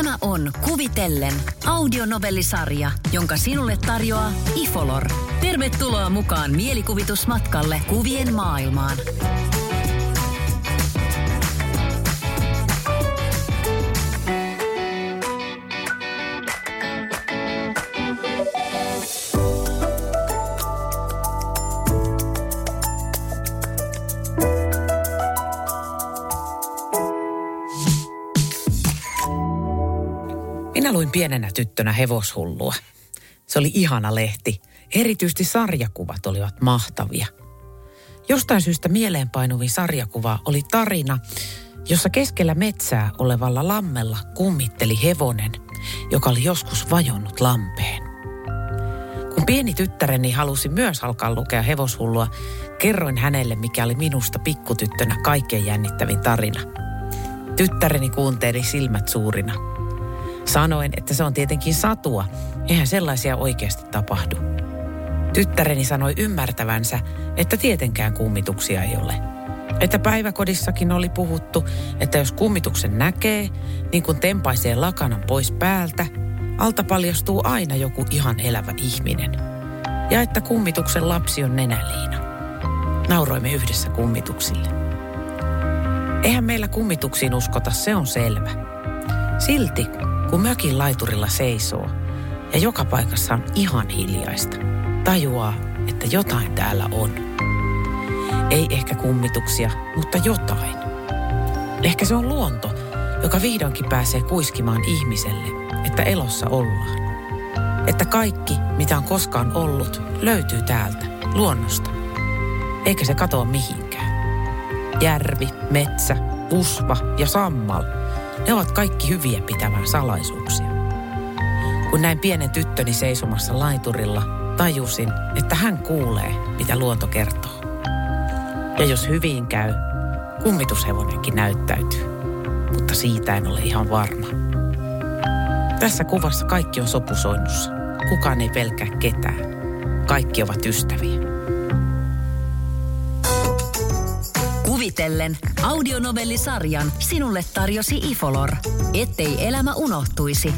Tämä on Kuvitellen audionovellisarja, jonka sinulle tarjoaa Ifolor. Tervetuloa mukaan mielikuvitusmatkalle kuvien maailmaan. Minä luin pienenä tyttönä hevoshullua. Se oli ihana lehti. Erityisesti sarjakuvat olivat mahtavia. Jostain syystä mieleenpainuvin sarjakuva oli tarina, jossa keskellä metsää olevalla lammella kummitteli hevonen, joka oli joskus vajonnut lampeen. Kun pieni tyttäreni halusi myös alkaa lukea hevoshullua, kerroin hänelle, mikä oli minusta pikkutyttönä kaikkein jännittävin tarina. Tyttäreni kuunteli silmät suurina – Sanoin, että se on tietenkin satua. Eihän sellaisia oikeasti tapahdu. Tyttäreni sanoi ymmärtävänsä, että tietenkään kummituksia ei ole. Että päiväkodissakin oli puhuttu, että jos kummituksen näkee, niin kun tempaisee lakanan pois päältä, alta paljastuu aina joku ihan elävä ihminen. Ja että kummituksen lapsi on nenäliina. Nauroimme yhdessä kummituksille. Eihän meillä kummituksiin uskota, se on selvä. Silti kun mökin laiturilla seisoo ja joka paikassa on ihan hiljaista, tajuaa, että jotain täällä on. Ei ehkä kummituksia, mutta jotain. Ehkä se on luonto, joka vihdoinkin pääsee kuiskimaan ihmiselle, että elossa ollaan. Että kaikki, mitä on koskaan ollut, löytyy täältä, luonnosta. Eikä se katoa mihinkään. Järvi, metsä, usva ja sammal – ne ovat kaikki hyviä pitämään salaisuuksia. Kun näin pienen tyttöni seisomassa laiturilla, tajusin, että hän kuulee, mitä luonto kertoo. Ja jos hyvin käy, kummitushevonenkin näyttäytyy. Mutta siitä en ole ihan varma. Tässä kuvassa kaikki on sopusoinnussa. Kukaan ei pelkää ketään. Kaikki ovat ystäviä. Kuvitellen audionovellisarjan sinulle tarjosi Ifolor, ettei elämä unohtuisi.